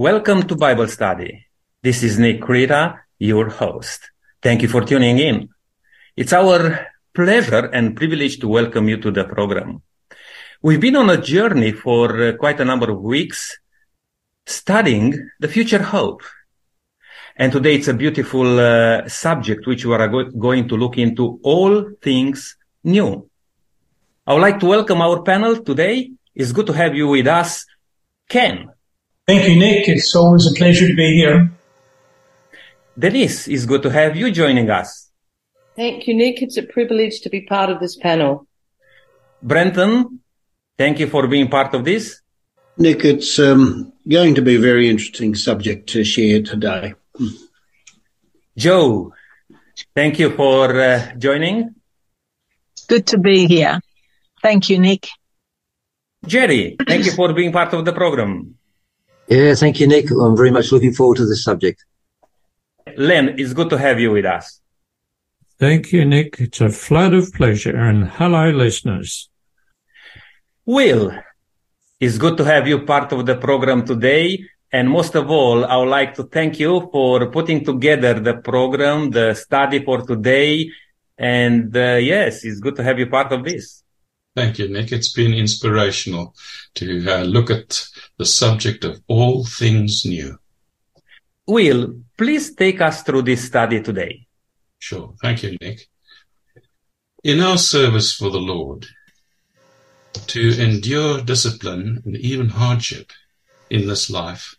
Welcome to Bible study. This is Nick Krita, your host. Thank you for tuning in. It's our pleasure and privilege to welcome you to the program. We've been on a journey for uh, quite a number of weeks studying the future hope. And today it's a beautiful uh, subject which we are go- going to look into all things new. I would like to welcome our panel today. It's good to have you with us. Ken. Thank you, Nick. It's always a pleasure to be here. Denise, it's good to have you joining us. Thank you, Nick. It's a privilege to be part of this panel. Brenton, thank you for being part of this. Nick, it's um, going to be a very interesting subject to share today. Joe, thank you for uh, joining. Good to be here. Thank you, Nick. Jerry, thank you for being part of the program. Yeah, thank you, Nick. I'm very much looking forward to this subject. Len, it's good to have you with us. Thank you, Nick. It's a flood of pleasure. And hello, listeners. Will, it's good to have you part of the program today. And most of all, I would like to thank you for putting together the program, the study for today. And uh, yes, it's good to have you part of this. Thank you, Nick. It's been inspirational to uh, look at the subject of all things new. Will, please take us through this study today. Sure. Thank you, Nick. In our service for the Lord, to endure discipline and even hardship in this life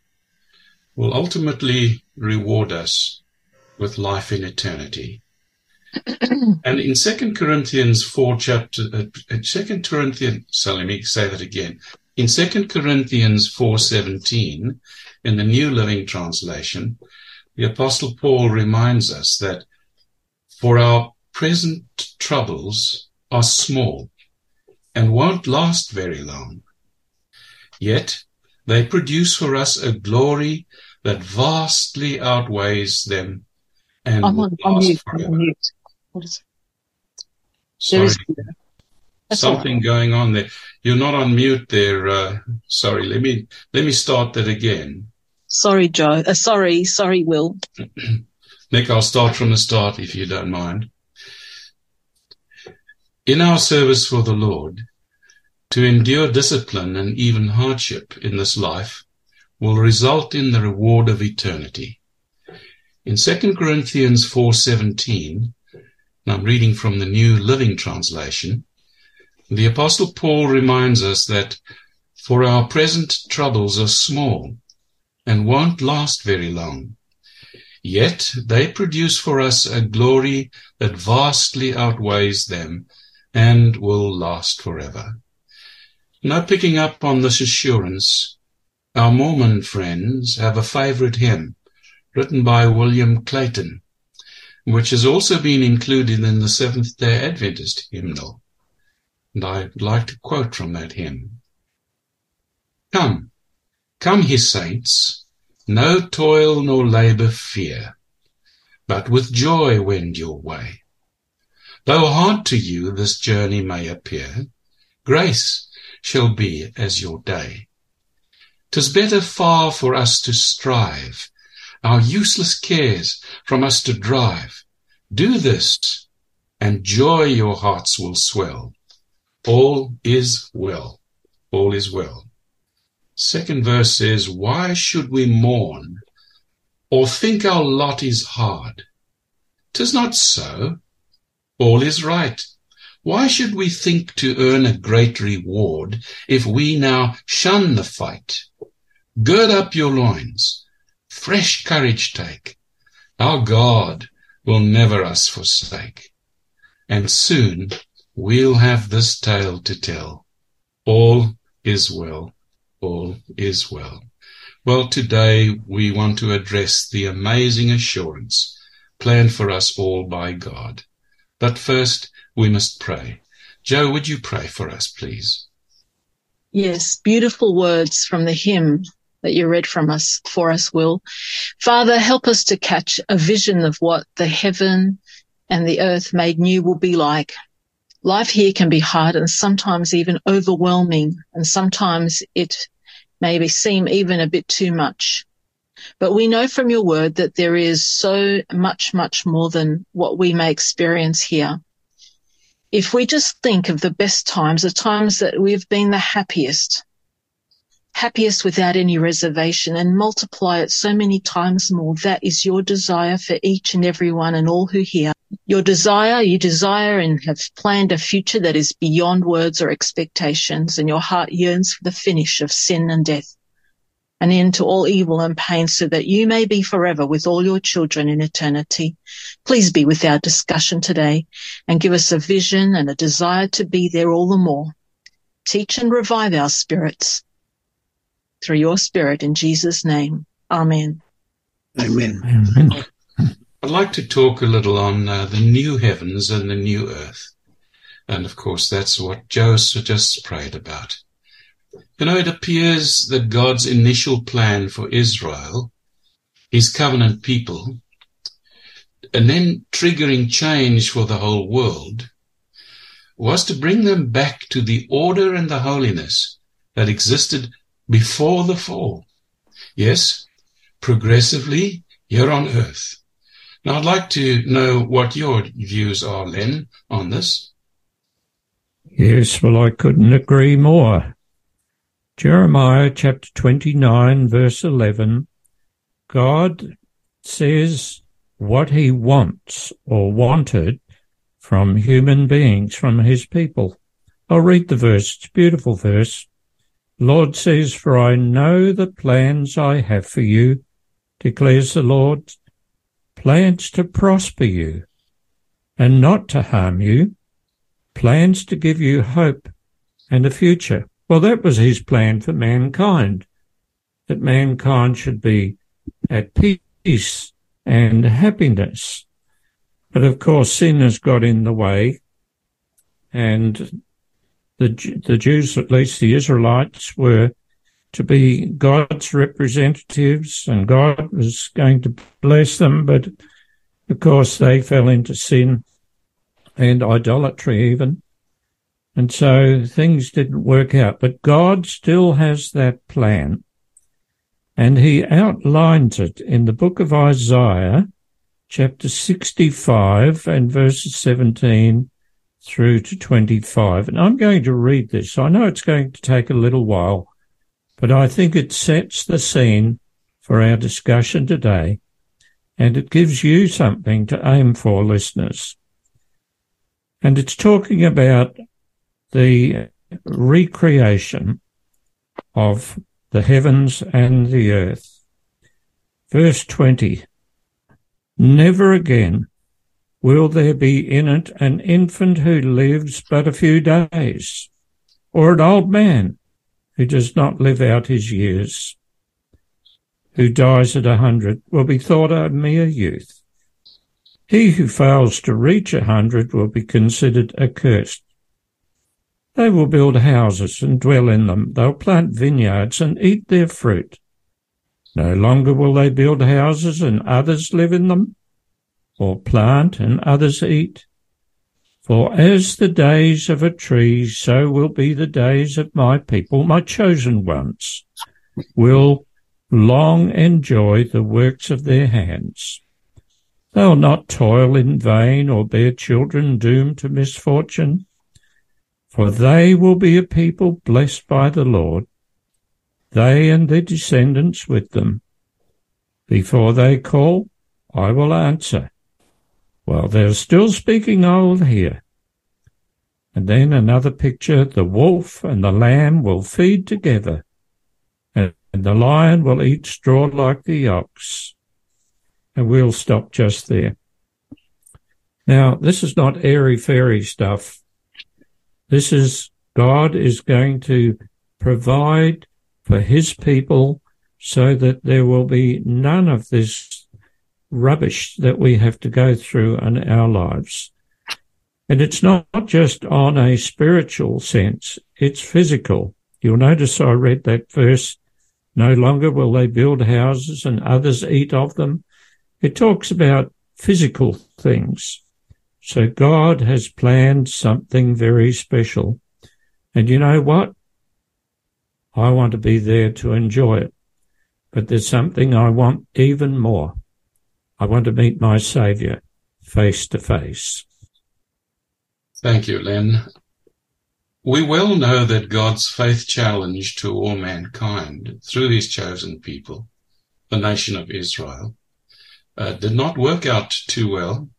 will ultimately reward us with life in eternity. and in Second Corinthians 4 chapter, uh, 2 Corinthians, so let me say that again. In Second Corinthians 4.17, in the New Living Translation, the Apostle Paul reminds us that for our present troubles are small and won't last very long. Yet they produce for us a glory that vastly outweighs them and I'm will on, last. Forever. What is Sorry, There is- That's all something going on there. You're not on mute there. Uh, sorry, let me let me start that again. Sorry, Joe. Uh, sorry, sorry, Will. Nick, I'll start from the start if you don't mind. In our service for the Lord, to endure discipline and even hardship in this life will result in the reward of eternity. In 2 Corinthians 4:17, and I'm reading from the New Living Translation, the apostle Paul reminds us that for our present troubles are small and won't last very long. Yet they produce for us a glory that vastly outweighs them and will last forever. Now picking up on this assurance, our Mormon friends have a favorite hymn written by William Clayton, which has also been included in the Seventh day Adventist hymnal. And I'd like to quote from that hymn. Come, come his saints, no toil nor labor fear, but with joy wend your way. Though hard to you this journey may appear, grace shall be as your day. 'Tis better far for us to strive, our useless cares from us to drive. Do this, and joy your hearts will swell. All is well. All is well. Second verse says, Why should we mourn or think our lot is hard? 'Tis not so. All is right. Why should we think to earn a great reward if we now shun the fight? Gird up your loins, fresh courage take. Our God will never us forsake. And soon we'll have this tale to tell. All is well. All is well. Well, today we want to address the amazing assurance planned for us all by God. But first, we must pray. Joe, would you pray for us, please? Yes, beautiful words from the hymn that you read from us for us, Will. Father, help us to catch a vision of what the heaven and the earth made new will be like. Life here can be hard and sometimes even overwhelming, and sometimes it maybe seem even a bit too much. But we know from your word that there is so much, much more than what we may experience here. If we just think of the best times, the times that we've been the happiest, happiest without any reservation and multiply it so many times more. That is your desire for each and every one and all who hear. Your desire, you desire and have planned a future that is beyond words or expectations and your heart yearns for the finish of sin and death an end to all evil and pain so that you may be forever with all your children in eternity. Please be with our discussion today and give us a vision and a desire to be there all the more. Teach and revive our spirits through your spirit in Jesus' name. Amen. Amen. Amen. I'd like to talk a little on uh, the new heavens and the new earth. And of course, that's what Joseph just prayed about. You know, it appears that God's initial plan for Israel, his covenant people, and then triggering change for the whole world, was to bring them back to the order and the holiness that existed before the fall. Yes, progressively here on earth. Now, I'd like to know what your views are, Len, on this. Yes, well, I couldn't agree more. Jeremiah chapter 29, verse 11 God says what he wants or wanted from human beings, from his people. I'll read the verse. It's a beautiful verse. Lord says, For I know the plans I have for you, declares the Lord, plans to prosper you and not to harm you, plans to give you hope and a future. Well, that was his plan for mankind, that mankind should be at peace and happiness. But of course, sin has got in the way and the, the Jews, at least the Israelites, were to be God's representatives and God was going to bless them, but of course they fell into sin and idolatry even. And so things didn't work out, but God still has that plan. And he outlines it in the book of Isaiah, chapter 65 and verses 17 through to 25. And I'm going to read this. I know it's going to take a little while, but I think it sets the scene for our discussion today. And it gives you something to aim for, listeners. And it's talking about the recreation of the heavens and the earth. Verse 20. Never again Will there be in it an infant who lives but a few days, or an old man who does not live out his years, who dies at a hundred, will be thought a mere youth? He who fails to reach a hundred will be considered accursed. They will build houses and dwell in them. They'll plant vineyards and eat their fruit. No longer will they build houses and others live in them or plant and others eat. For as the days of a tree, so will be the days of my people, my chosen ones, will long enjoy the works of their hands. They'll not toil in vain or bear children doomed to misfortune, for they will be a people blessed by the Lord, they and their descendants with them. Before they call, I will answer. Well, they're still speaking old here. And then another picture, the wolf and the lamb will feed together, and the lion will eat straw like the ox. And we'll stop just there. Now, this is not airy fairy stuff. This is God is going to provide for his people so that there will be none of this rubbish that we have to go through in our lives. And it's not just on a spiritual sense, it's physical. You'll notice I read that verse, no longer will they build houses and others eat of them. It talks about physical things. So God has planned something very special. And you know what? I want to be there to enjoy it. But there's something I want even more. I want to meet my Saviour face to face. Thank you, Len. We well know that God's faith challenge to all mankind through his chosen people, the nation of Israel, uh, did not work out too well.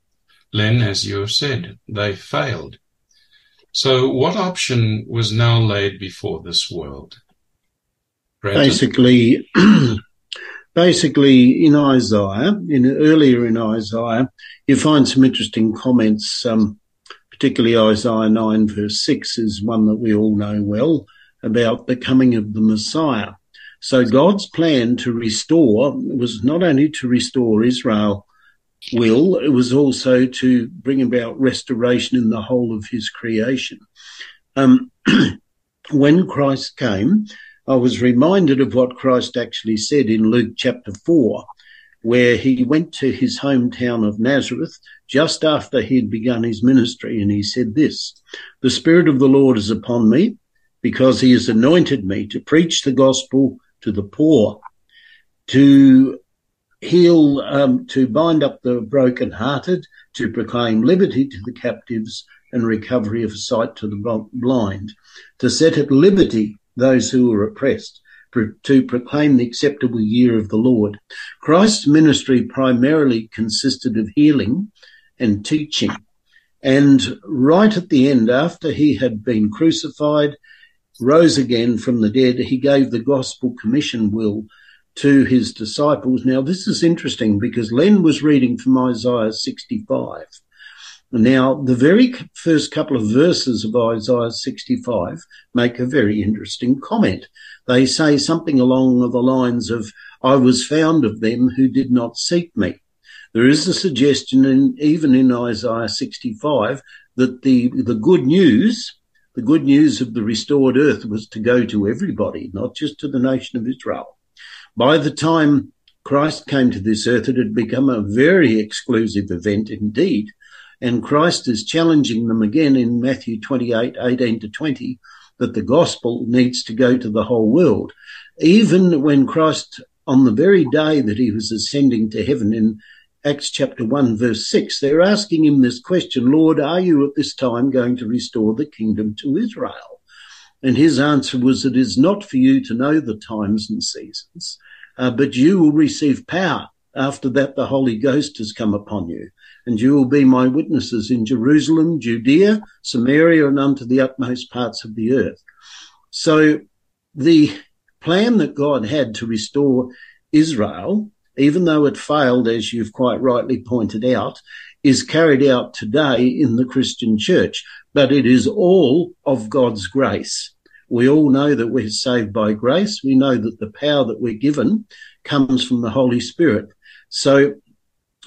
Len, as you have said, they failed. So what option was now laid before this world? Brenton? Basically, basically in Isaiah, in earlier in Isaiah, you find some interesting comments. Um, particularly Isaiah 9 verse 6 is one that we all know well about the coming of the Messiah. So God's plan to restore was not only to restore Israel will, it was also to bring about restoration in the whole of his creation. Um, when Christ came, I was reminded of what Christ actually said in Luke chapter 4 where he went to his hometown of Nazareth just after he had begun his ministry. And he said this, the Spirit of the Lord is upon me because he has anointed me to preach the gospel to the poor, to heal, um, to bind up the brokenhearted, to proclaim liberty to the captives and recovery of sight to the blind, to set at liberty those who were oppressed to proclaim the acceptable year of the Lord. Christ's ministry primarily consisted of healing and teaching. And right at the end, after he had been crucified, rose again from the dead, he gave the gospel commission will to his disciples. Now, this is interesting because Len was reading from Isaiah 65. Now, the very first couple of verses of Isaiah 65 make a very interesting comment. They say something along the lines of, I was found of them who did not seek me. There is a suggestion in, even in Isaiah 65 that the, the good news, the good news of the restored earth was to go to everybody, not just to the nation of Israel. By the time Christ came to this earth, it had become a very exclusive event indeed and Christ is challenging them again in Matthew 28, 18 to 20, that the gospel needs to go to the whole world. Even when Christ, on the very day that he was ascending to heaven in Acts chapter 1 verse 6, they're asking him this question, Lord, are you at this time going to restore the kingdom to Israel? And his answer was, it is not for you to know the times and seasons, uh, but you will receive power. After that, the Holy Ghost has come upon you and you will be my witnesses in Jerusalem, Judea, Samaria, and unto the utmost parts of the earth. So the plan that God had to restore Israel, even though it failed, as you've quite rightly pointed out, is carried out today in the Christian church, but it is all of God's grace. We all know that we're saved by grace. We know that the power that we're given comes from the Holy Spirit. So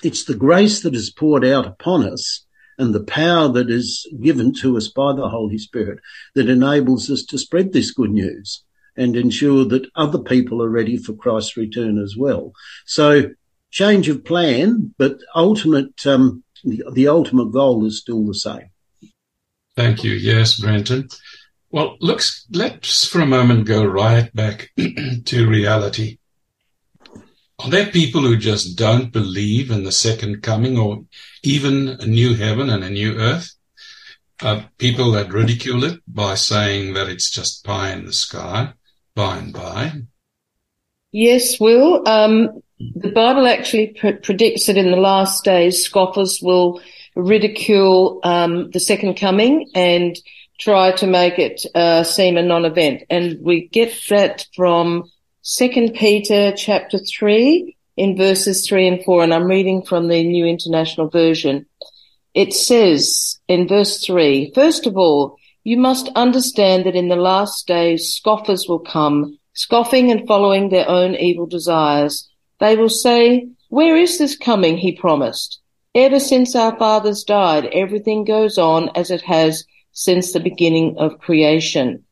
it's the grace that is poured out upon us and the power that is given to us by the Holy Spirit that enables us to spread this good news and ensure that other people are ready for Christ's return as well. So change of plan, but ultimate, um, the, the ultimate goal is still the same. Thank you. Yes, Brenton. Well, looks, let's for a moment go right back to reality. Are there people who just don't believe in the second coming or even a new heaven and a new earth? Uh, people that ridicule it by saying that it's just pie in the sky, by and by. Yes, Will. Um, the Bible actually pr- predicts that in the last days, scoffers will ridicule um, the second coming and try to make it uh, seem a non-event. And we get that from Second Peter chapter three in verses three and four, and I'm reading from the New International Version. It says in verse three, first of all, you must understand that in the last days scoffers will come, scoffing and following their own evil desires. They will say, where is this coming he promised? Ever since our fathers died, everything goes on as it has since the beginning of creation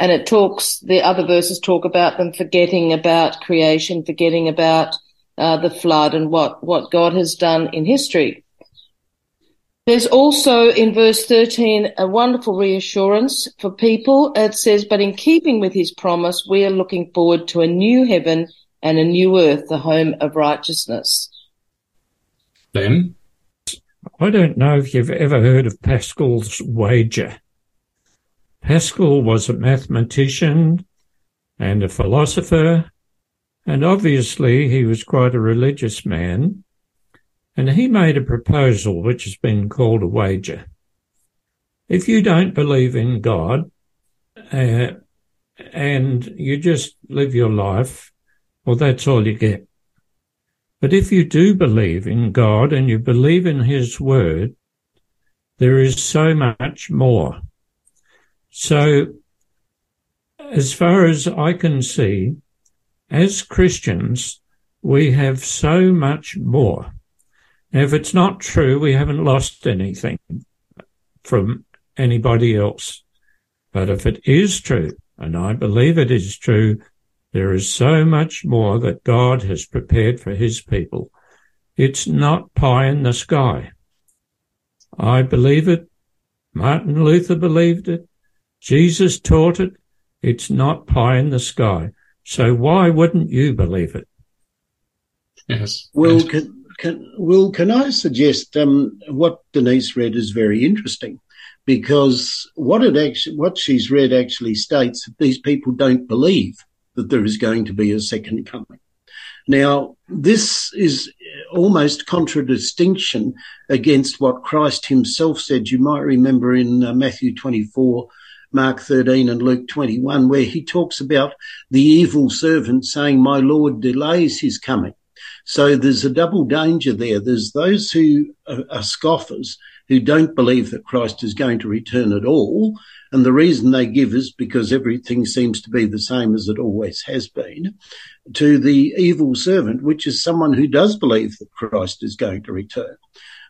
and it talks, the other verses talk about them forgetting about creation, forgetting about uh, the flood and what, what God has done in history. There's also in verse 13 a wonderful reassurance for people. It says, but in keeping with his promise, we are looking forward to a new heaven and a new earth, the home of righteousness. Then, I don't know if you've ever heard of Pascal's wager. Pascal was a mathematician and a philosopher, and obviously he was quite a religious man, and he made a proposal which has been called a wager. If you don't believe in God, uh, and you just live your life, well, that's all you get. But if you do believe in God and you believe in His Word, there is so much more. So, as far as I can see, as Christians, we have so much more. Now, if it's not true, we haven't lost anything from anybody else. But if it is true, and I believe it is true, there is so much more that God has prepared for his people. It's not pie in the sky. I believe it. Martin Luther believed it. Jesus taught it. It's not pie in the sky. So why wouldn't you believe it? yes. Well, can, can, Will, can I suggest um, what Denise read is very interesting because what it actually, what she's read actually states that these people don't believe that there is going to be a second coming. Now, this is almost contradistinction against what Christ himself said. You might remember in uh, Matthew 24, Mark 13 and Luke 21, where he talks about the evil servant saying, my Lord delays his coming. So there's a double danger there. There's those who are, scoffers who don't believe that Christ is going to return at all. And the reason they give is because everything seems to be the same as it always has been to the evil servant, which is someone who does believe that Christ is going to return,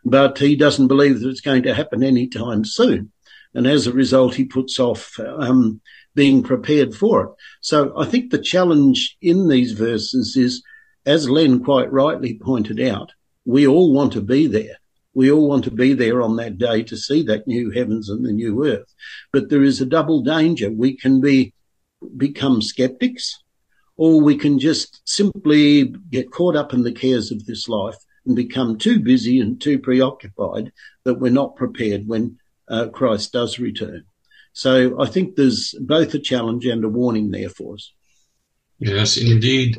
but he doesn't believe that it's going to happen anytime soon. And as a result, he puts off um, being prepared for it. So I think the challenge in these verses is, as Len quite rightly pointed out, we all want to be there. We all want to be there on that day to see that new heavens and the new earth. But there is a double danger. We can be, become skeptics or we can just simply get caught up in the cares of this life and become too busy and too preoccupied that we're not prepared when uh, Christ does return. So I think there's both a challenge and a warning there for us. Yes, indeed.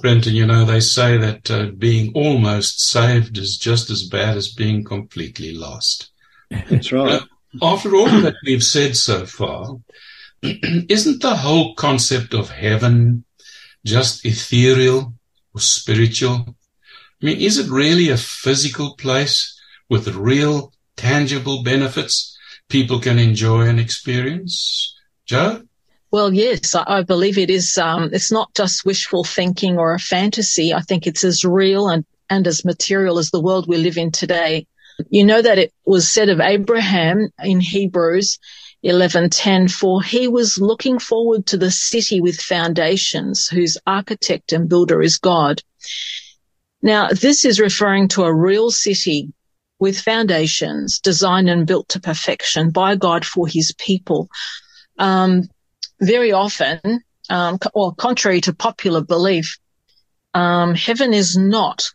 Brenton, you know, they say that uh, being almost saved is just as bad as being completely lost. That's right. After all that we've said so far, isn't the whole concept of heaven just ethereal or spiritual? I mean, is it really a physical place with real, tangible benefits people can enjoy and experience? Joe? Well, yes, I believe it is. Um, it's not just wishful thinking or a fantasy. I think it's as real and, and as material as the world we live in today. You know that it was said of Abraham in Hebrews 11:10 for he was looking forward to the city with foundations whose architect and builder is God. Now, this is referring to a real city with foundations designed and built to perfection by God for his people. Um, very often, um, or contrary to popular belief, um, heaven is not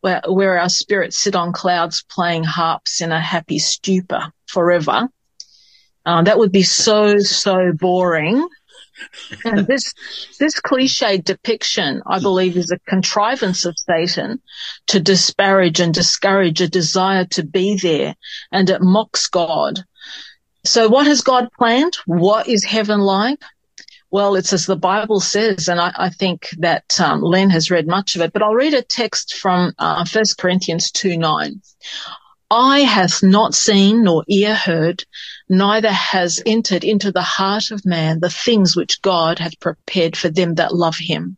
where, where our spirits sit on clouds playing harps in a happy stupor forever. Uh, that would be so, so boring. And this, this cliched depiction, I believe, is a contrivance of Satan to disparage and discourage a desire to be there and it mocks God. So what has God planned? What is heaven like? Well, it's as the Bible says, and I, I think that um, Len has read much of it, but I'll read a text from uh, 1 Corinthians 2 9. Eye hath not seen nor ear heard, neither has entered into the heart of man the things which God hath prepared for them that love him.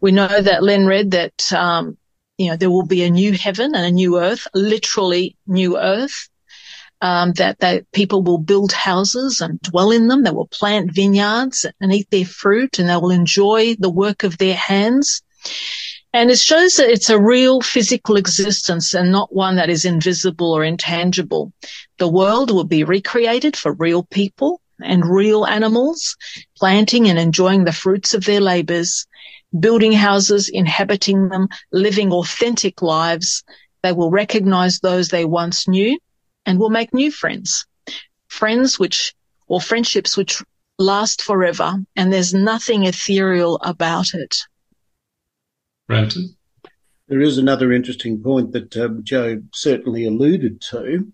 We know that Len read that, um, you know, there will be a new heaven and a new earth, literally new earth. Um, that they, people will build houses and dwell in them. They will plant vineyards and eat their fruit and they will enjoy the work of their hands. And it shows that it's a real physical existence and not one that is invisible or intangible. The world will be recreated for real people and real animals, planting and enjoying the fruits of their labors. building houses, inhabiting them, living authentic lives. They will recognize those they once knew and will make new friends. Friends which, or friendships which last forever and there's nothing ethereal about it. Brenton? There is another interesting point that um, Joe certainly alluded to.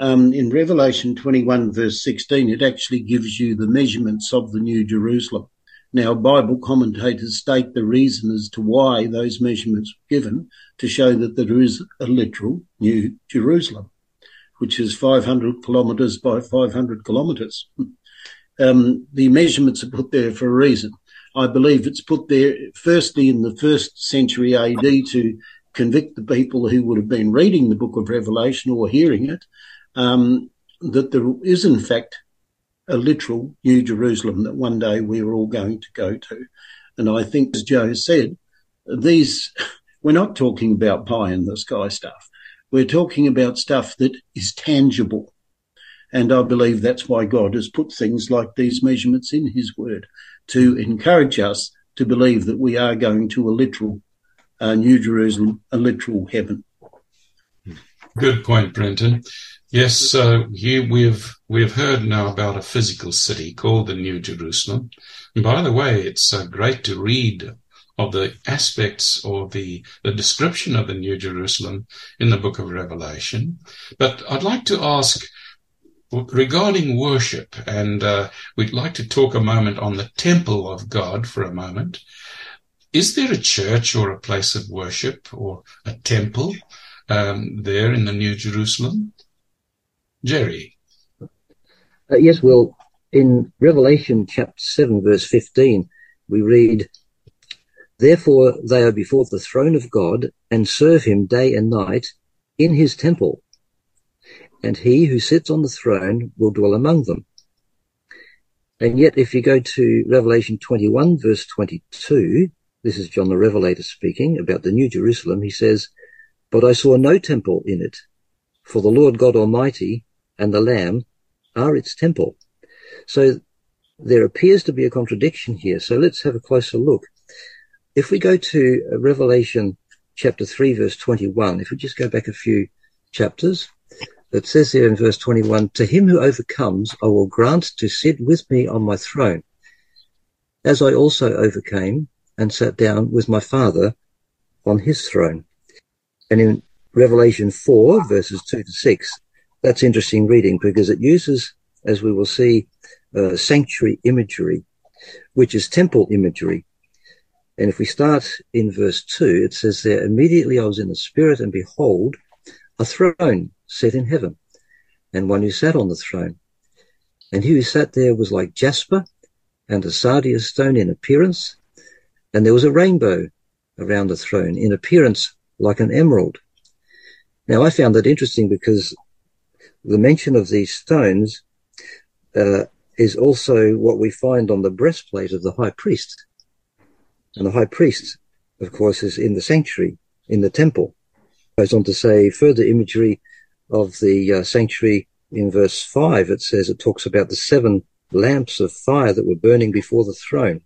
Um, in Revelation 21 verse 16, it actually gives you the measurements of the New Jerusalem. Now, Bible commentators state the reason as to why those measurements were given to show that there is a literal New Jerusalem, which is 500 kilometres by 500 kilometres. Um, the measurements are put there for a reason. I believe it's put there firstly in the first century AD to convict the people who would have been reading the book of Revelation or hearing it um, that there is in fact a literal New Jerusalem that one day we are all going to go to. And I think, as Joe said, these, we're not talking about pie in the sky stuff. We're talking about stuff that is tangible. And I believe that's why God has put things like these measurements in his word to encourage us to believe that we are going to a literal uh, New Jerusalem, a literal heaven. Good point, Brenton. Yes, so here we've we've heard now about a physical city called the New Jerusalem. And by the way, it's uh, great to read of the aspects or the the description of the New Jerusalem in the book of Revelation. But I'd like to ask regarding worship, and uh, we'd like to talk a moment on the temple of God for a moment. Is there a church or a place of worship or a temple um, there in the New Jerusalem? Jerry. Uh, yes, well, in Revelation chapter 7, verse 15, we read, Therefore they are before the throne of God and serve him day and night in his temple. And he who sits on the throne will dwell among them. And yet, if you go to Revelation 21, verse 22, this is John the Revelator speaking about the New Jerusalem. He says, But I saw no temple in it, for the Lord God Almighty and the Lamb are its temple. So there appears to be a contradiction here. So let's have a closer look. If we go to uh, Revelation chapter 3, verse 21, if we just go back a few chapters, it says there in verse 21, To him who overcomes, I will grant to sit with me on my throne, as I also overcame and sat down with my Father on his throne. And in Revelation 4, verses 2 to 6, that's interesting reading because it uses, as we will see, uh, sanctuary imagery, which is temple imagery. And if we start in verse 2, it says there, immediately I was in the spirit and behold, a throne set in heaven and one who sat on the throne. And he who sat there was like jasper and a sardius stone in appearance. And there was a rainbow around the throne in appearance like an emerald. Now I found that interesting because the mention of these stones uh, is also what we find on the breastplate of the high priest. And the high priest, of course, is in the sanctuary, in the temple. Goes on to say further imagery of the uh, sanctuary in verse 5. It says, it talks about the seven lamps of fire that were burning before the throne.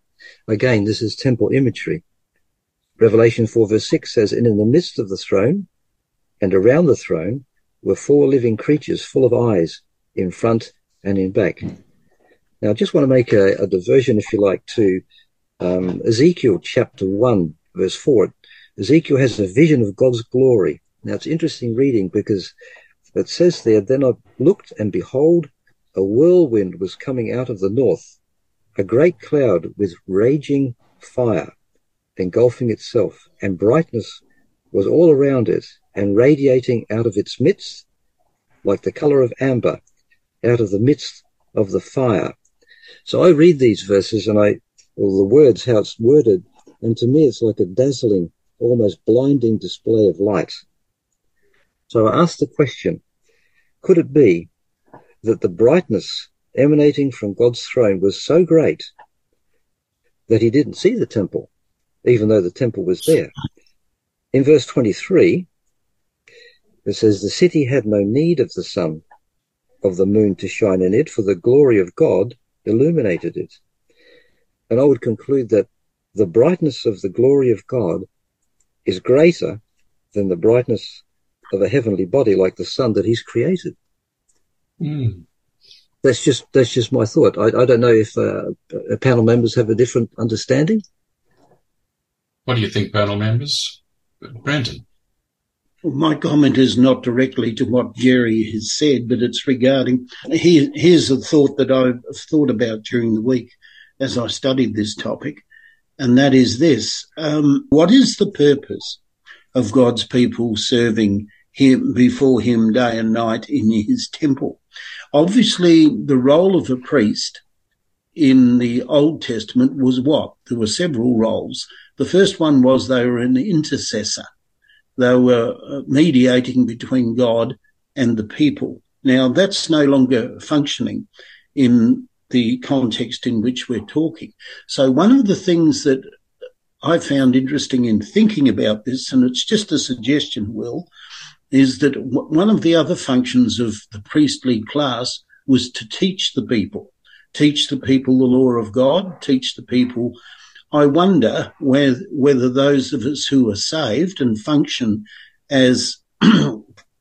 Again, this is temple imagery. Revelation 4 verse 6 says, and in the midst of the throne and around the throne were four living creatures full of eyes in front and in back. Now, I just want to make a, a diversion, if you like, to um, Ezekiel chapter 1, verse 4. Ezekiel has a vision of God's glory. Now, it's interesting reading because it says there, Then I looked, and behold, a whirlwind was coming out of the north, a great cloud with raging fire engulfing itself, and brightness was all around it, and radiating out of its midst like the color of amber out of the midst of the fire. So I read these verses and I, or the words, how it's worded, and to me it's like a dazzling, almost blinding display of light. So I asked the question, could it be that the brightness emanating from God's throne was so great that he didn't see the temple, even though the temple was there? In verse 23, it says, The city had no need of the sun, of the moon to shine in it, for the glory of God illuminated it. And I would conclude that the brightness of the glory of God is greater than the brightness of a heavenly body like the sun that he's created. Mm. That's just that's just my thought. I, I don't know if uh, panel members have a different understanding. What do you think, panel members? Brenton. My comment is not directly to what Jerry has said, but it's regarding. Here, here's a thought that I've thought about during the week as I studied this topic, and that is this: um, What is the purpose of God's people serving Him before Him day and night in His temple? Obviously, the role of a priest in the Old Testament was what? There were several roles. The first one was they were an intercessor. They were uh, mediating between God and the people. Now that's no longer functioning in the context in which we're talking. So one of the things that I found interesting in thinking about this, and it's just a suggestion, Will, is that one of the other functions of the priestly class was to teach the people, teach the people the law of God, teach the people. I wonder whether, those of us who are saved and function as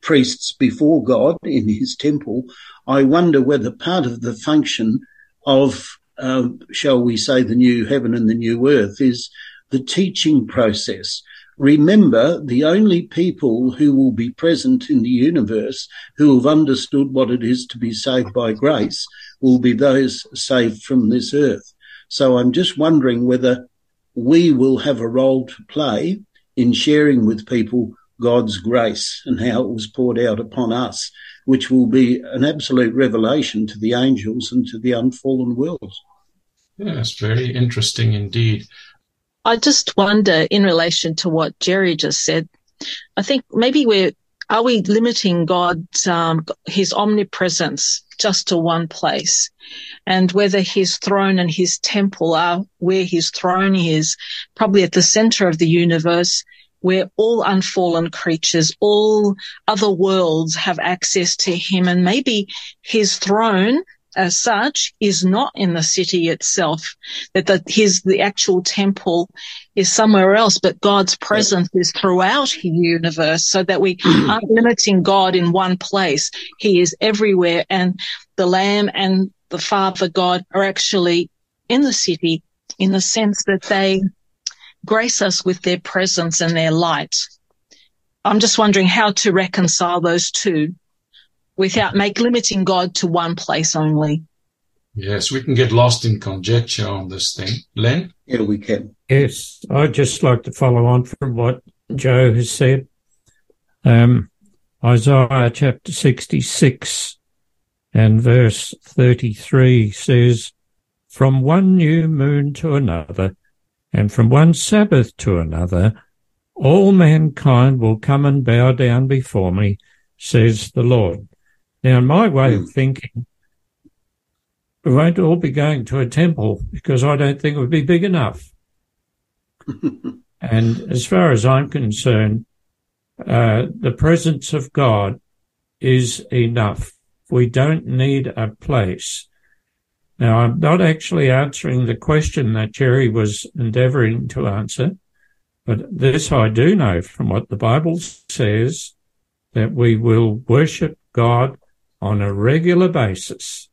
priests before God in his temple, I wonder whether part of the function of, uh, shall we say, the new heaven and the new earth is the teaching process. Remember, the only people who will be present in the universe who have understood what it is to be saved by grace will be those saved from this earth. So I'm just wondering whether we will have a role to play in sharing with people God's grace and how it was poured out upon us, which will be an absolute revelation to the angels and to the unfallen world. Yes, very interesting indeed. I just wonder in relation to what Jerry just said, I think maybe we're, are we limiting God's, um, his omnipresence just to one place? And whether his throne and his temple are where his throne is, probably at the center of the universe, where all unfallen creatures, all other worlds have access to him. And maybe his throne as such is not in the city itself, that the, his, the actual temple is somewhere else, but God's presence is throughout the universe so that we aren't limiting God in one place. He is everywhere and the Lamb and the Father God are actually in the city in the sense that they grace us with their presence and their light. I'm just wondering how to reconcile those two without make limiting God to one place only. Yes, we can get lost in conjecture on this thing. Len? Yeah, we can. Yes, I'd just like to follow on from what Joe has said. Um, Isaiah chapter 66 and verse 33 says, From one new moon to another, and from one Sabbath to another, all mankind will come and bow down before me, says the Lord. Now, in my way of thinking, we won't all be going to a temple because I don't think it would be big enough. and as far as I'm concerned, uh, the presence of God is enough. We don't need a place. Now, I'm not actually answering the question that Jerry was endeavoring to answer, but this I do know from what the Bible says that we will worship God on a regular basis.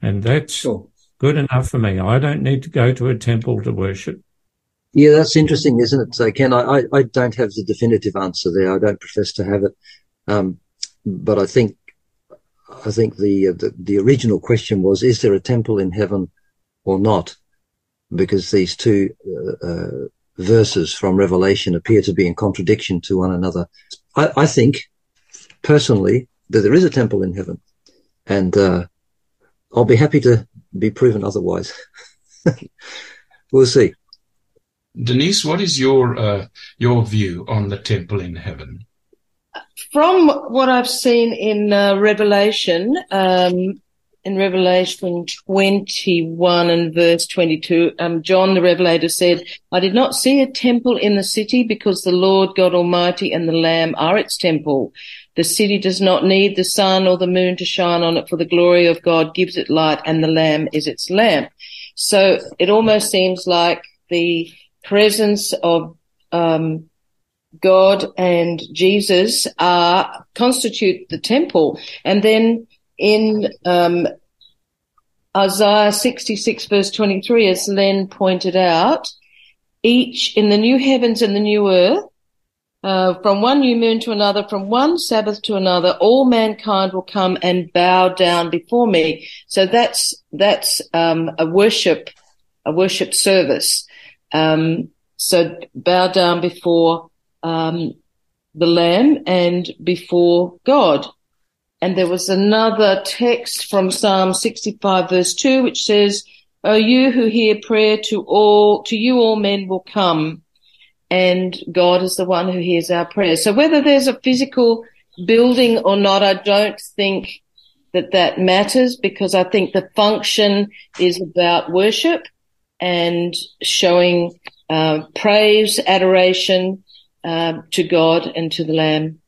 And that's Sure. good enough for me. I don't need to go to a temple to worship. Yeah, that's interesting, isn't it? So, Ken, I, I, I don't have the definitive answer there. I don't profess to have it. Um, but I think, I think the, uh, the, the original question was, is there a temple in heaven or not? Because these two, uh, uh, verses from Revelation appear to be in contradiction to one another. I, I think personally that there is a temple in heaven and, uh, I'll be happy to be proven otherwise. we'll see. Denise, what is your uh, your view on the temple in heaven? From what I've seen in uh, Revelation, um, in Revelation 21 and verse 22, um, John the Revelator said, I did not see a temple in the city because the Lord God Almighty and the Lamb are its temple. The city does not need the sun or the moon to shine on it for the glory of God gives it light and the Lamb is its lamp. So it almost seems like the presence of um, God and Jesus are constitute the temple, and then in um, Isaiah 66 verse 23, as Len pointed out, each in the new heavens and the new earth, uh, from one new moon to another, from one Sabbath to another, all mankind will come and bow down before me. So that's that's um, a worship, a worship service. Um, so bow down before um, the Lamb and before God. And there was another text from Psalm 65 verse 2, which says, O you who hear prayer to all, to you all men will come. And God is the one who hears our prayers. So whether there's a physical building or not, I don't think that that matters because I think the function is about worship and showing uh, praise, adoration uh, to God and to the Lamb.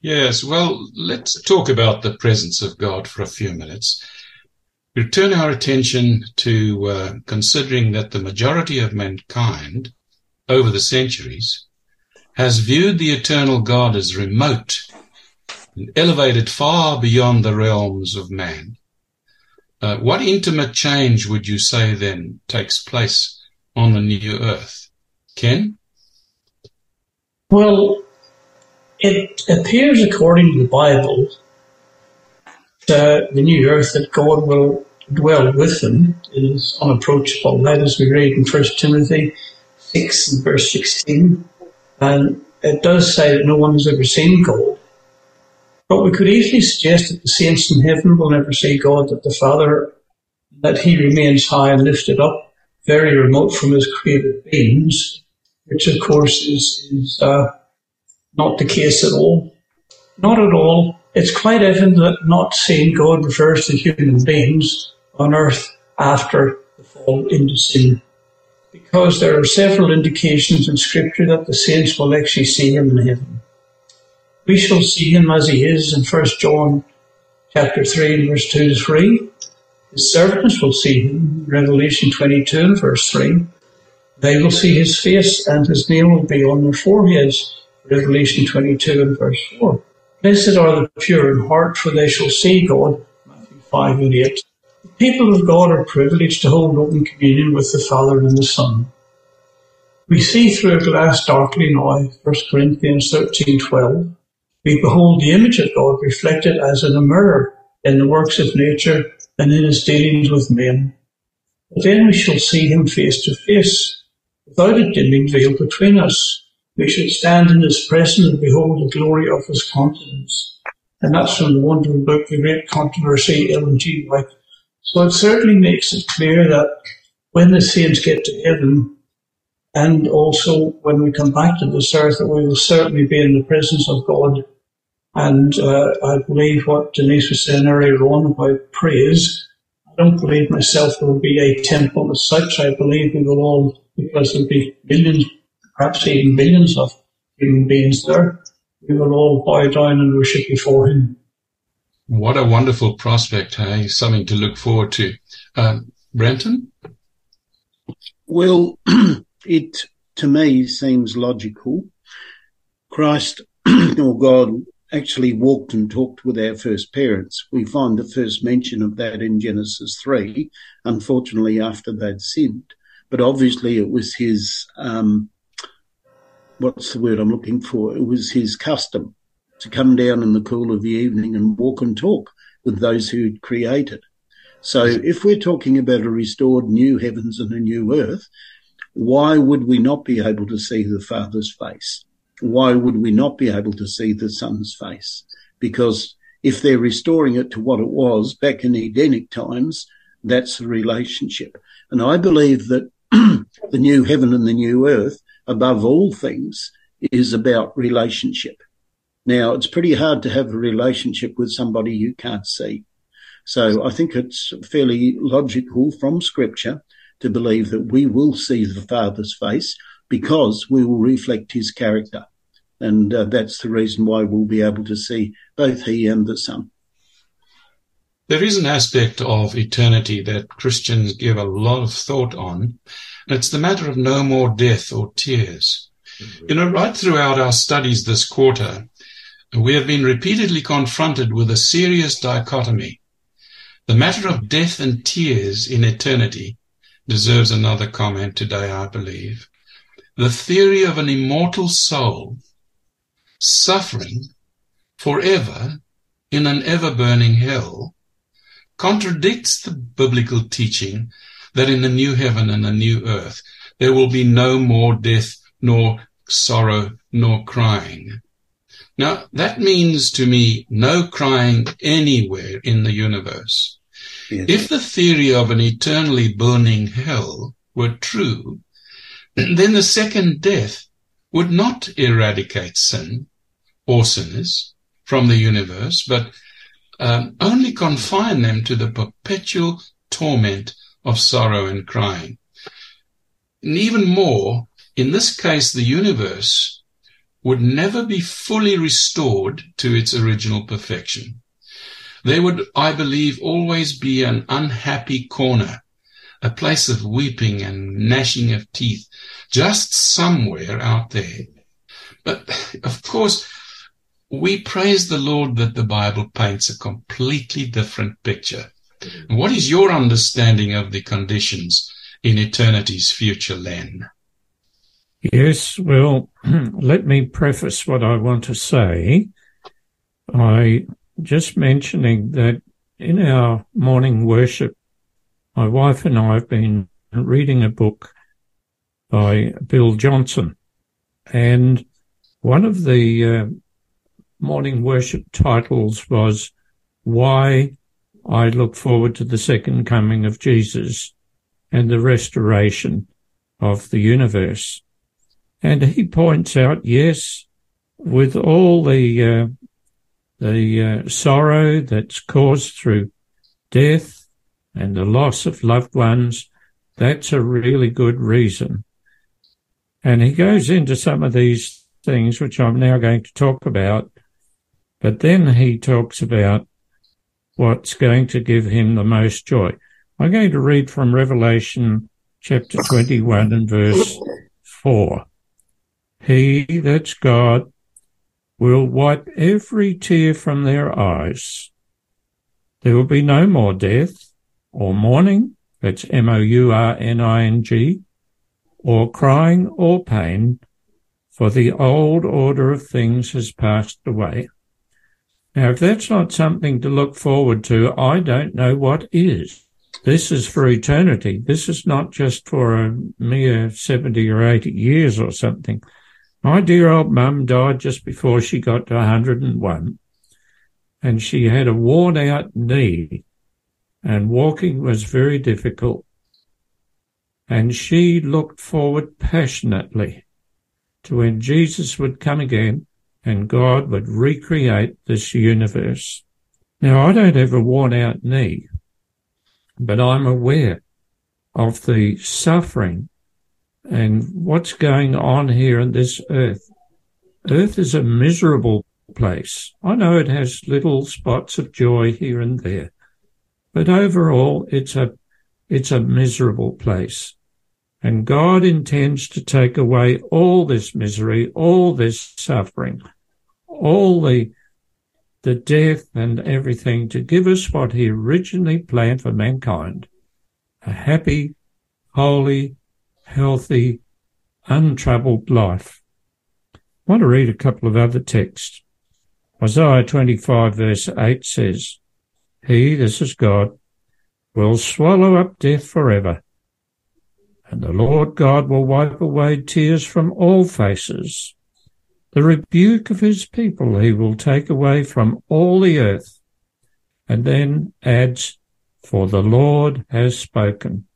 Yes, well, let's talk about the presence of God for a few minutes. We turn our attention to uh, considering that the majority of mankind over the centuries has viewed the eternal God as remote and elevated far beyond the realms of man. Uh, what intimate change would you say then takes place on the new earth? Ken? Well, it appears according to the Bible that the new earth that God will dwell with them is unapproachable. That is we read in 1 Timothy 6 and verse 16. And it does say that no one has ever seen God. But we could easily suggest that the saints in heaven will never see God, that the Father, that He remains high and lifted up, very remote from His created beings, which of course is, is uh, not the case at all. Not at all. It's quite evident that not seeing God refers to human beings on earth after the fall into sin. Because there are several indications in scripture that the saints will actually see him in heaven. We shall see him as he is in 1 John chapter 3 and verse 2 to 3. His servants will see him, in Revelation 22 and verse 3. They will see his face and his name will be on their foreheads. Revelation 22 and verse 4. Blessed are the pure in heart, for they shall see God. Matthew 5 and 8. People of God are privileged to hold open communion with the Father and the Son. We see through a glass darkly now, 1 Corinthians 13 12. We behold the image of God reflected as in a mirror in the works of nature and in his dealings with men. But then we shall see him face to face, without a dimming veil between us. We shall stand in his presence and behold the glory of his countenance. And that's from the wonderful book, The Great Controversy, Ellen G. White. So it certainly makes it clear that when the saints get to heaven, and also when we come back to this earth, that we will certainly be in the presence of God. And uh, I believe what Denise was saying earlier on about praise. I don't believe myself there will be a temple as such. I believe we will all, because there'll be millions perhaps even billions of human beings there, we will all bow down and worship before him. What a wonderful prospect, hey? Something to look forward to. Um, Brenton? Well, it to me seems logical. Christ or God actually walked and talked with our first parents. We find the first mention of that in Genesis 3, unfortunately, after they'd sinned. But obviously, it was his um, what's the word I'm looking for? It was his custom to come down in the cool of the evening and walk and talk with those who'd created. So if we're talking about a restored new heavens and a new earth, why would we not be able to see the Father's face? Why would we not be able to see the Son's face? Because if they're restoring it to what it was back in Edenic times, that's the relationship. And I believe that the new heaven and the new earth above all things is about relationship. Now, it's pretty hard to have a relationship with somebody you can't see. So I think it's fairly logical from scripture to believe that we will see the Father's face because we will reflect his character. And uh, that's the reason why we'll be able to see both he and the Son. There is an aspect of eternity that Christians give a lot of thought on, and it's the matter of no more death or tears. You know, right throughout our studies this quarter, we have been repeatedly confronted with a serious dichotomy. The matter of death and tears in eternity deserves another comment today, I believe. The theory of an immortal soul suffering forever in an ever burning hell contradicts the biblical teaching that in the new heaven and the new earth there will be no more death nor sorrow nor crying. Now, that means to me no crying anywhere in the universe. Yes. If the theory of an eternally burning hell were true, then the second death would not eradicate sin or sinners from the universe, but um, only confine them to the perpetual torment of sorrow and crying. And even more, in this case, the universe would never be fully restored to its original perfection. There would, I believe, always be an unhappy corner, a place of weeping and gnashing of teeth, just somewhere out there. But of course, we praise the Lord that the Bible paints a completely different picture. What is your understanding of the conditions in eternity's future, Len? Yes, well, let me preface what I want to say. I just mentioning that in our morning worship, my wife and I have been reading a book by Bill Johnson, and one of the uh, morning worship titles was Why I Look Forward to the Second Coming of Jesus and the Restoration of the Universe. And he points out, yes, with all the uh, the uh, sorrow that's caused through death and the loss of loved ones, that's a really good reason. And he goes into some of these things, which I'm now going to talk about. But then he talks about what's going to give him the most joy. I'm going to read from Revelation chapter 21 and verse 4. He, that's God, will wipe every tear from their eyes. There will be no more death or mourning, that's M-O-U-R-N-I-N-G, or crying or pain, for the old order of things has passed away. Now, if that's not something to look forward to, I don't know what is. This is for eternity. This is not just for a mere 70 or 80 years or something. My dear old mum died just before she got to 101 and she had a worn out knee and walking was very difficult. And she looked forward passionately to when Jesus would come again and God would recreate this universe. Now, I don't have a worn out knee, but I'm aware of the suffering and what's going on here in this earth. Earth is a miserable place. I know it has little spots of joy here and there, but overall it's a, it's a miserable place. And God intends to take away all this misery, all this suffering, all the, the death and everything to give us what he originally planned for mankind. A happy, holy, healthy, untroubled life. I want to read a couple of other texts. Isaiah 25 verse 8 says, He, this is God, will swallow up death forever, and the Lord God will wipe away tears from all faces. The rebuke of his people he will take away from all the earth. And then adds, For the Lord has spoken.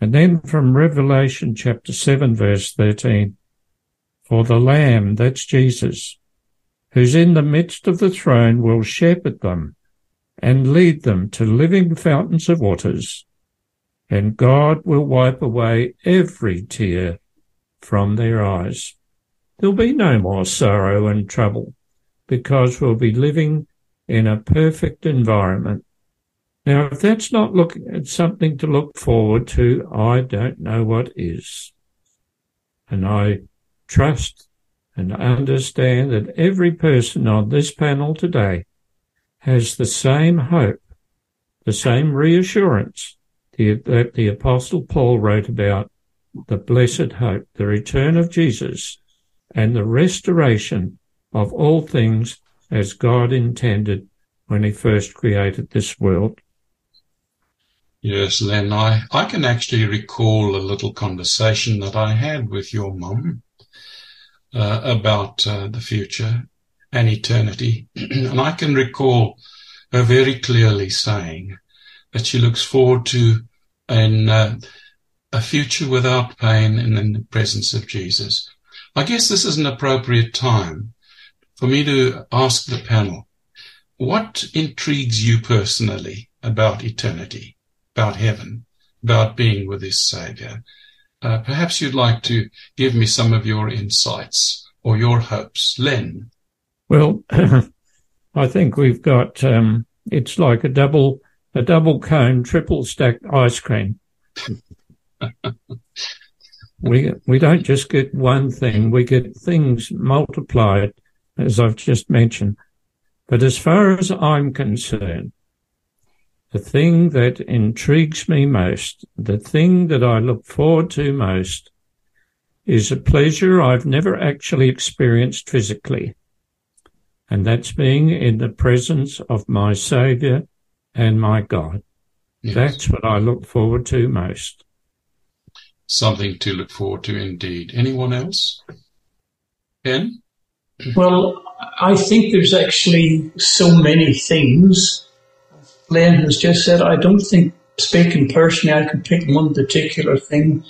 And then from Revelation chapter 7 verse 13, for the Lamb, that's Jesus, who's in the midst of the throne will shepherd them and lead them to living fountains of waters, and God will wipe away every tear from their eyes. There'll be no more sorrow and trouble because we'll be living in a perfect environment. Now, if that's not look, something to look forward to, I don't know what is. And I trust and understand that every person on this panel today has the same hope, the same reassurance that the Apostle Paul wrote about the blessed hope, the return of Jesus, and the restoration of all things as God intended when he first created this world. Yes, Len, I, I can actually recall a little conversation that I had with your mum uh, about uh, the future and eternity. and I can recall her very clearly saying that she looks forward to an, uh, a future without pain and in the presence of Jesus. I guess this is an appropriate time for me to ask the panel, what intrigues you personally about eternity, about heaven, about being with his Savior? Uh, perhaps you'd like to give me some of your insights or your hopes. Len. Well, I think we've got, um, it's like a double, a double cone, triple stacked ice cream. we, we don't just get one thing, we get things multiplied, as I've just mentioned. But as far as I'm concerned, the thing that intrigues me most, the thing that I look forward to most, is a pleasure I've never actually experienced physically. And that's being in the presence of my Saviour and my God. Yes. That's what I look forward to most. Something to look forward to indeed. Anyone else? Ken? Well, I think there's actually so many things. Len has just said, I don't think, speaking personally, I could pick one particular thing.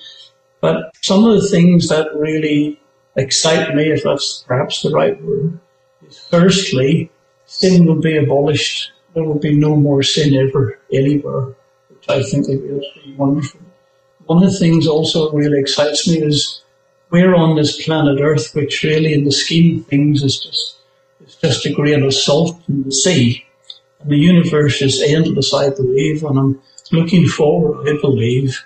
But some of the things that really excite me, if that's perhaps the right word, is firstly, sin will be abolished. There will be no more sin ever, anywhere, which I think will be wonderful. One of the things also really excites me is we're on this planet Earth, which really in the scheme of things is just, is just a grain of salt in the sea. The universe is endless, I believe, and I'm looking forward, I believe,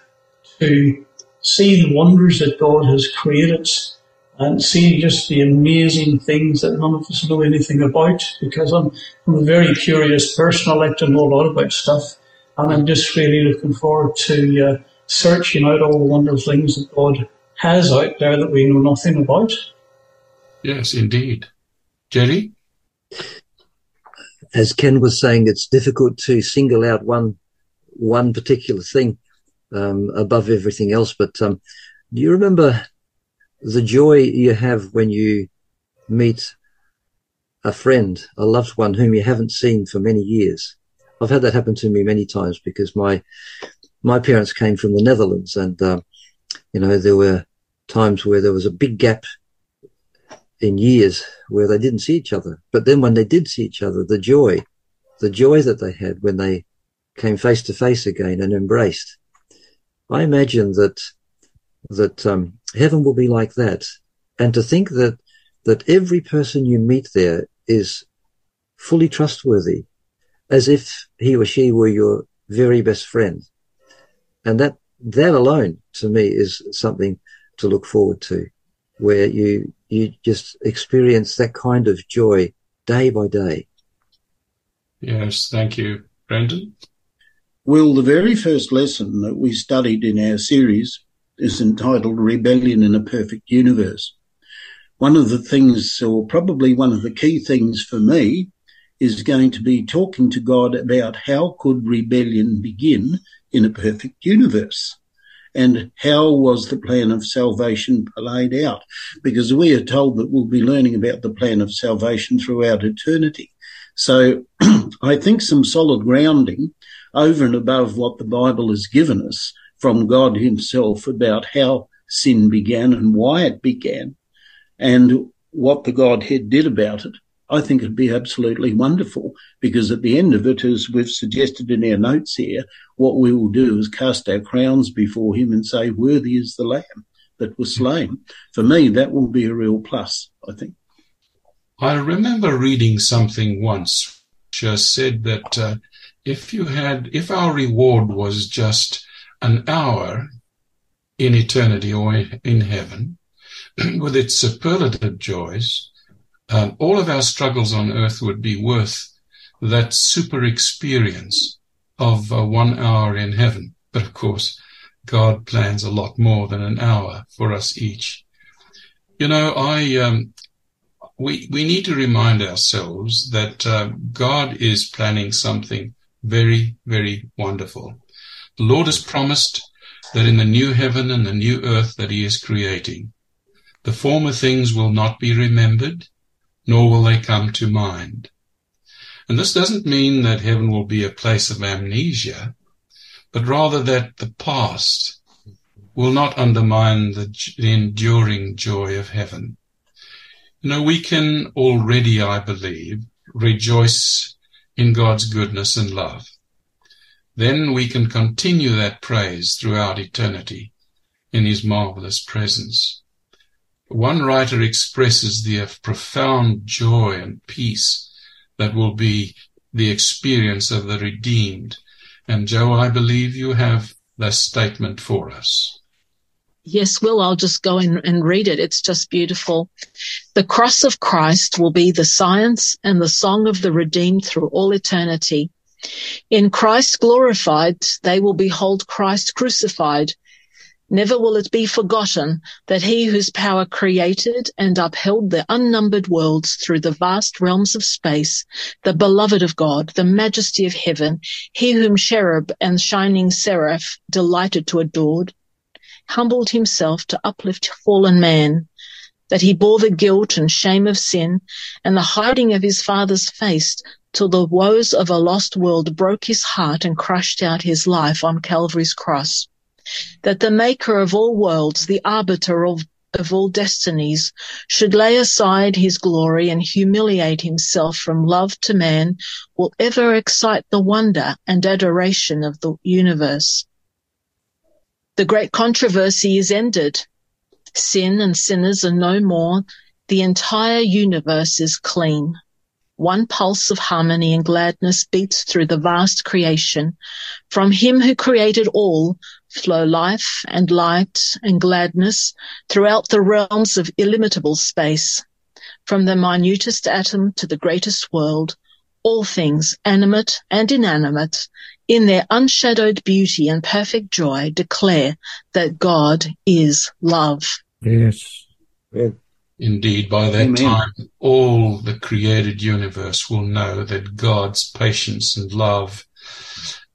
to see the wonders that God has created and see just the amazing things that none of us know anything about because I'm, I'm a very curious person. I like to know a lot about stuff and I'm just really looking forward to uh, searching out all the wonderful things that God has out there that we know nothing about. Yes, indeed. Jerry? As Ken was saying, it's difficult to single out one one particular thing um, above everything else. But um, do you remember the joy you have when you meet a friend, a loved one whom you haven't seen for many years? I've had that happen to me many times because my my parents came from the Netherlands, and uh, you know there were times where there was a big gap in years where they didn't see each other. But then when they did see each other, the joy, the joy that they had when they came face to face again and embraced, I imagine that that um, heaven will be like that, and to think that that every person you meet there is fully trustworthy, as if he or she were your very best friend, and that that alone to me is something to look forward to, where you you just experience that kind of joy day by day. Yes, thank you, Brenton. Well, the very first lesson that we studied in our series is entitled Rebellion in a Perfect Universe. One of the things, or probably one of the key things for me, is going to be talking to God about how could rebellion begin in a perfect universe and how was the plan of salvation played out? Because we are told that we'll be learning about the plan of salvation throughout eternity. So I think some solid grounding over and above what the Bible has given us from God himself about how sin began and why it began and what the Godhead did about it, I think it'd be absolutely wonderful because at the end of it, as we've suggested in our notes here, what we will do is cast our crowns before him and say, worthy is the lamb that was slain. For me, that will be a real plus, I think. I remember reading something once uh, said that uh, if you had, if our reward was just an hour in eternity or in heaven, with its superlative joys, um, all of our struggles on earth would be worth that super experience of uh, one hour in heaven. But of course, God plans a lot more than an hour for us each. You know, I um, we we need to remind ourselves that uh, God is planning something very very wonderful. The Lord has promised that in the new heaven and the new earth that He is creating, the former things will not be remembered, nor will they come to mind. And this doesn't mean that heaven will be a place of amnesia, but rather that the past will not undermine the, the enduring joy of heaven. You know, we can already, I believe, rejoice in God's goodness and love. Then we can continue that praise throughout eternity in His marvelous presence. One writer expresses the profound joy and peace that will be the experience of the redeemed. And Joe, I believe you have that statement for us. Yes, Will, I'll just go and read it. It's just beautiful. The cross of Christ will be the science and the song of the redeemed through all eternity. In Christ glorified, they will behold Christ crucified. Never will it be forgotten that he whose power created and upheld the unnumbered worlds through the vast realms of space, the beloved of God, the majesty of heaven, he whom cherub and shining seraph delighted to adore, humbled himself to uplift fallen man, that he bore the guilt and shame of sin and the hiding of his father's face till the woes of a lost world broke his heart and crushed out his life on Calvary's cross. That the maker of all worlds, the arbiter of, of all destinies, should lay aside his glory and humiliate himself from love to man will ever excite the wonder and adoration of the universe. The great controversy is ended. Sin and sinners are no more. The entire universe is clean. One pulse of harmony and gladness beats through the vast creation. From him who created all flow life and light and gladness throughout the realms of illimitable space. From the minutest atom to the greatest world, all things, animate and inanimate, in their unshadowed beauty and perfect joy declare that God is love. Yes. Indeed, by that Amen. time, all the created universe will know that God's patience and love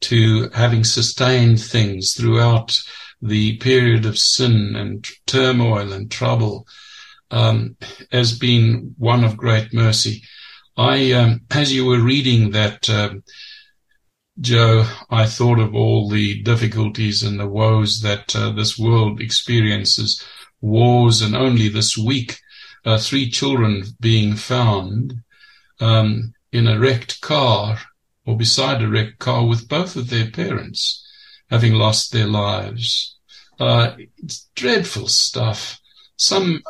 to having sustained things throughout the period of sin and turmoil and trouble um, has been one of great mercy. I, um, as you were reading that, um, Joe, I thought of all the difficulties and the woes that uh, this world experiences, wars, and only this week, uh, three children being found um, in a wrecked car or beside a wrecked car with both of their parents having lost their lives. Uh, it's dreadful stuff. Some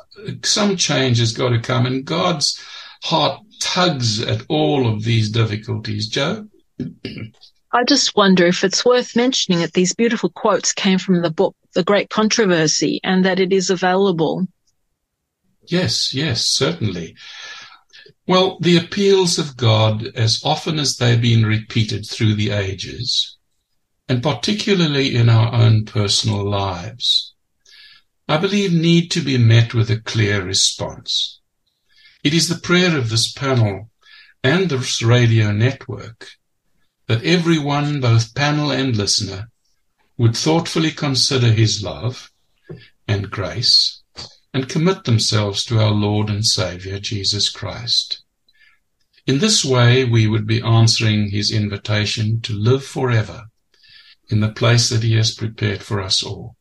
some change has got to come, and God's heart tugs at all of these difficulties. Joe. I just wonder if it's worth mentioning that these beautiful quotes came from the book The Great Controversy and that it is available. Yes, yes, certainly. Well, the appeals of God, as often as they've been repeated through the ages, and particularly in our own personal lives, I believe need to be met with a clear response. It is the prayer of this panel and this radio network that everyone, both panel and listener, would thoughtfully consider his love and grace and commit themselves to our Lord and Savior, Jesus Christ. In this way, we would be answering his invitation to live forever in the place that he has prepared for us all.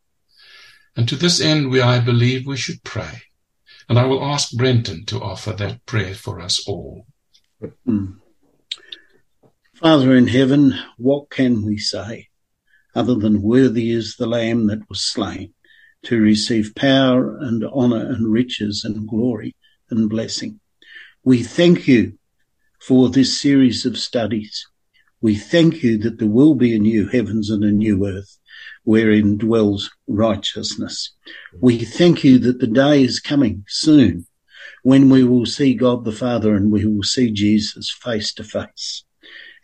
And to this end, we, I believe we should pray. And I will ask Brenton to offer that prayer for us all. Father in heaven, what can we say other than worthy is the Lamb that was slain to receive power and honour and riches and glory and blessing? We thank you for this series of studies. We thank you that there will be a new heavens and a new earth wherein dwells righteousness. We thank you that the day is coming soon when we will see God the Father and we will see Jesus face to face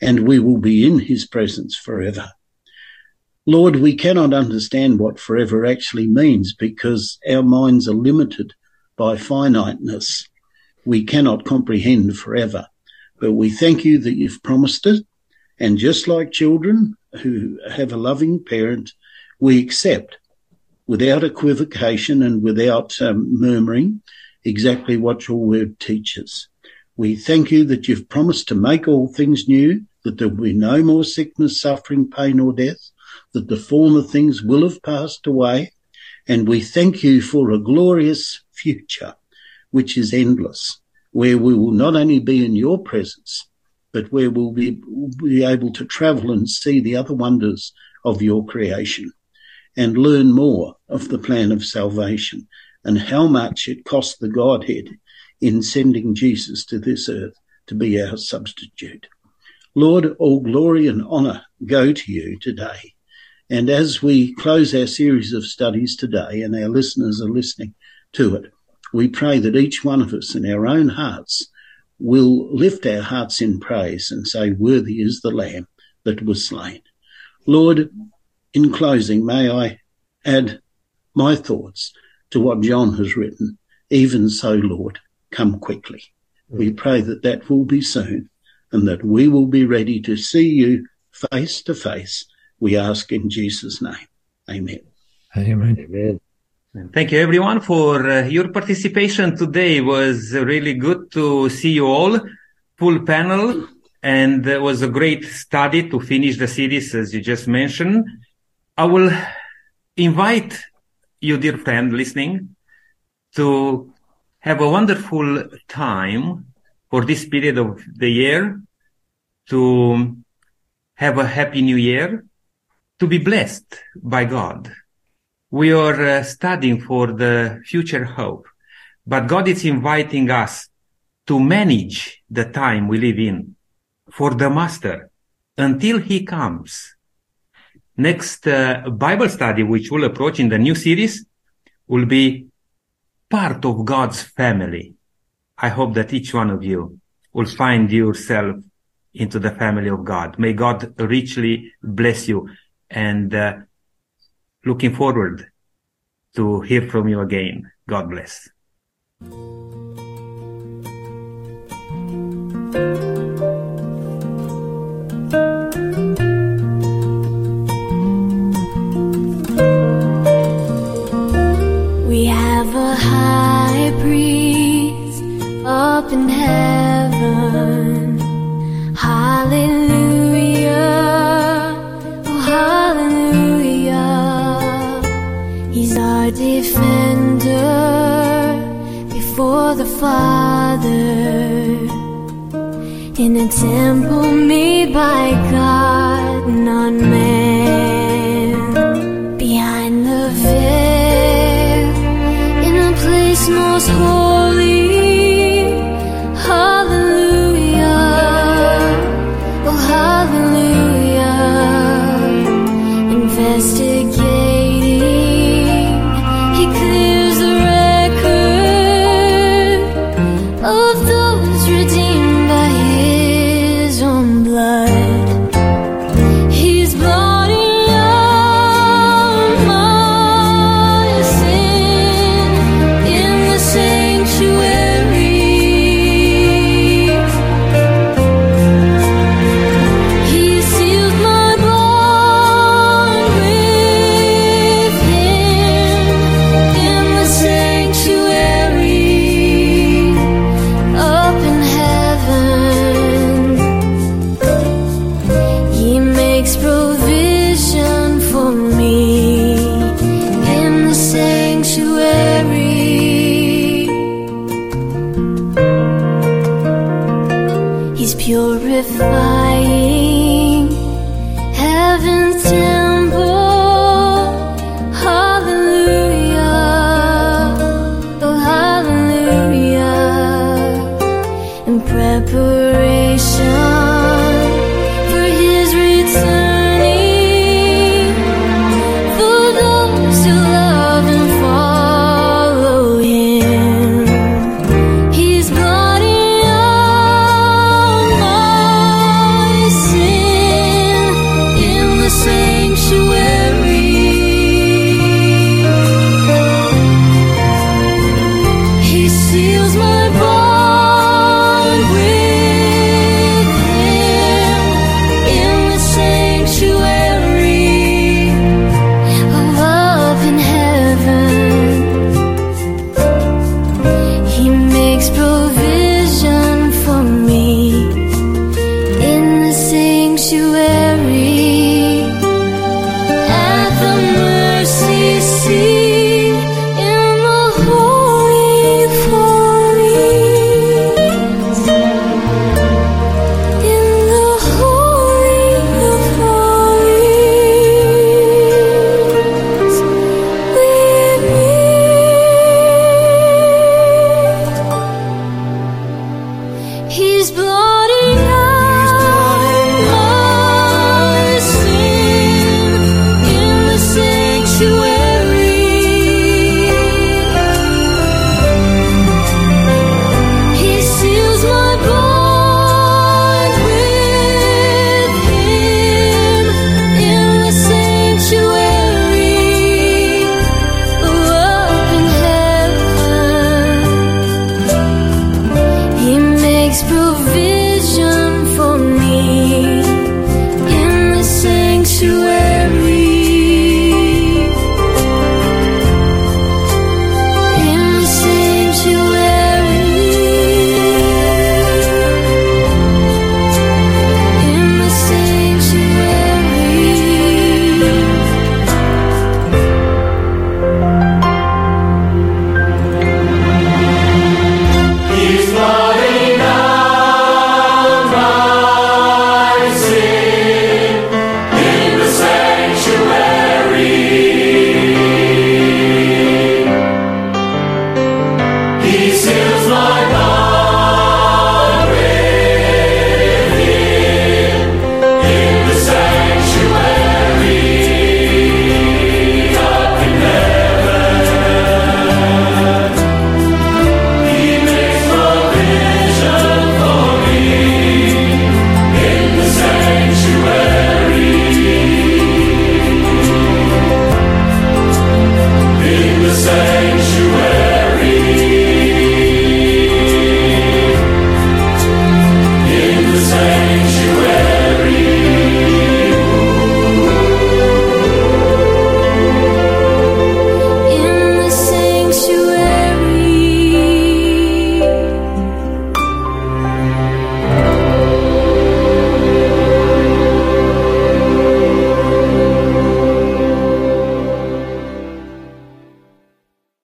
and we will be in his presence forever. Lord, we cannot understand what forever actually means because our minds are limited by finiteness. We cannot comprehend forever, but we thank you that you've promised it. And just like children who have a loving parent, we accept without equivocation and without um, murmuring exactly what your word teaches. We thank you that you've promised to make all things new, that there will be no more sickness, suffering, pain, or death, that the former things will have passed away. And we thank you for a glorious future, which is endless, where we will not only be in your presence, but where we'll be, be able to travel and see the other wonders of your creation and learn more of the plan of salvation and how much it cost the Godhead in sending Jesus to this earth to be our substitute. Lord, all glory and honour go to you today. And as we close our series of studies today and our listeners are listening to it, we pray that each one of us in our own hearts will lift our hearts in praise and say, worthy is the lamb that was slain. Lord, in closing, may I add my thoughts to what John has written. Even so, Lord, come quickly. We pray that that will be soon and that we will be ready to see you face to face. We ask in Jesus' name. Amen. Amen. Amen. Thank you everyone for uh, your participation today. It was really good to see you all, full panel, and it was a great study to finish the series as you just mentioned. I will invite you, dear friend listening, to have a wonderful time for this period of the year, to have a happy new year, to be blessed by God. We are uh, studying for the future hope, but God is inviting us to manage the time we live in for the master until he comes. Next uh, Bible study, which we'll approach in the new series, will be part of God's family. I hope that each one of you will find yourself into the family of God. May God richly bless you and uh, looking forward to hear from you again. God bless.